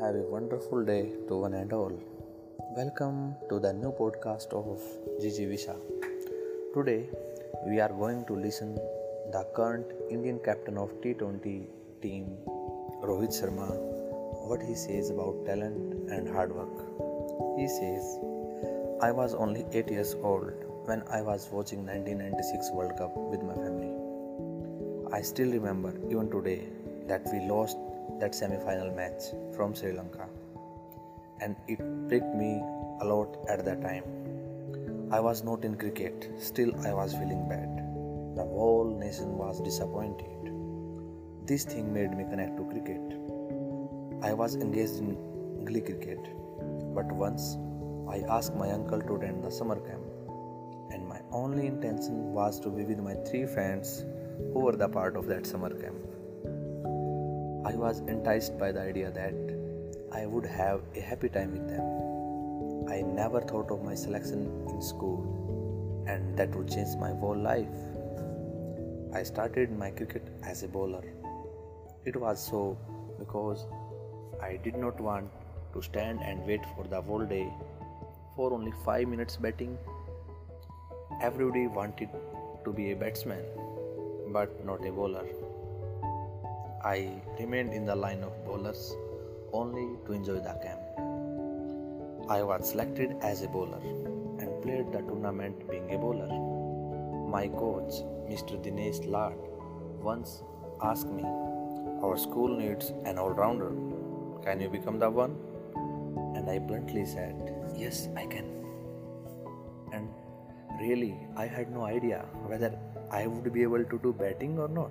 Have a wonderful day to one and all. Welcome to the new podcast of Gigi Visha. Today we are going to listen the current Indian captain of T20 team Rohit Sharma what he says about talent and hard work. He says, I was only 8 years old when I was watching 1996 World Cup with my family. I still remember even today that we lost that semi-final match from Sri Lanka and it pricked me a lot at that time. I was not in cricket, still I was feeling bad. The whole nation was disappointed. This thing made me connect to cricket. I was engaged in gully cricket, but once I asked my uncle to attend the summer camp, and my only intention was to be with my three friends who were the part of that summer camp. I was enticed by the idea that I would have a happy time with them. I never thought of my selection in school, and that would change my whole life. I started my cricket as a bowler. It was so because I did not want to stand and wait for the whole day for only 5 minutes batting. Everybody wanted to be a batsman, but not a bowler. I remained in the line of bowlers only to enjoy the camp. I was selected as a bowler and played the tournament being a bowler. My coach, Mr. Dinesh Lad, once asked me, Our school needs an all rounder. Can you become the one? And I bluntly said, Yes, I can. And really, I had no idea whether I would be able to do batting or not.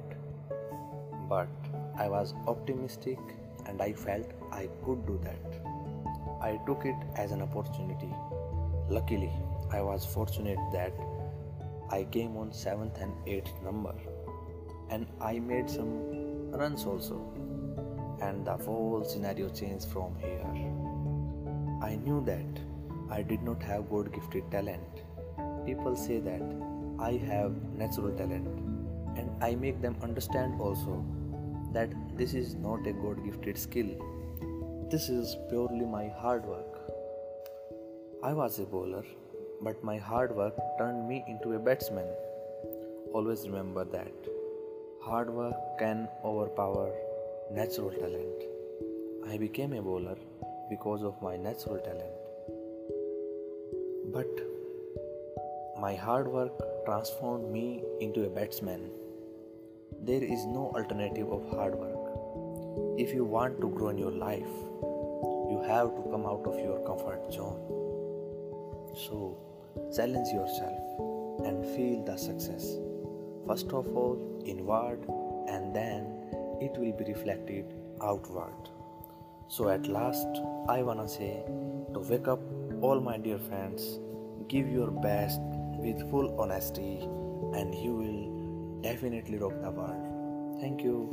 But I was optimistic and I felt I could do that. I took it as an opportunity. Luckily, I was fortunate that I came on 7th and 8th number and I made some runs also. And the whole scenario changed from here. I knew that I did not have God gifted talent. People say that I have natural talent, and I make them understand also that this is not a God gifted skill. This is purely my hard work. I was a bowler, but my hard work turned me into a batsman. Always remember that hard work can overpower natural talent. I became a bowler because of my natural talent. But my hard work transformed me into a batsman. There is no alternative of hard work. If you want to grow in your life, you have to come out of your comfort zone. So, challenge yourself and feel the success. First of all, inward, and then it will be reflected outward. So, at last, I wanna say to wake up, all my dear friends, give your best with full honesty, and you will definitely rock the world. Thank you.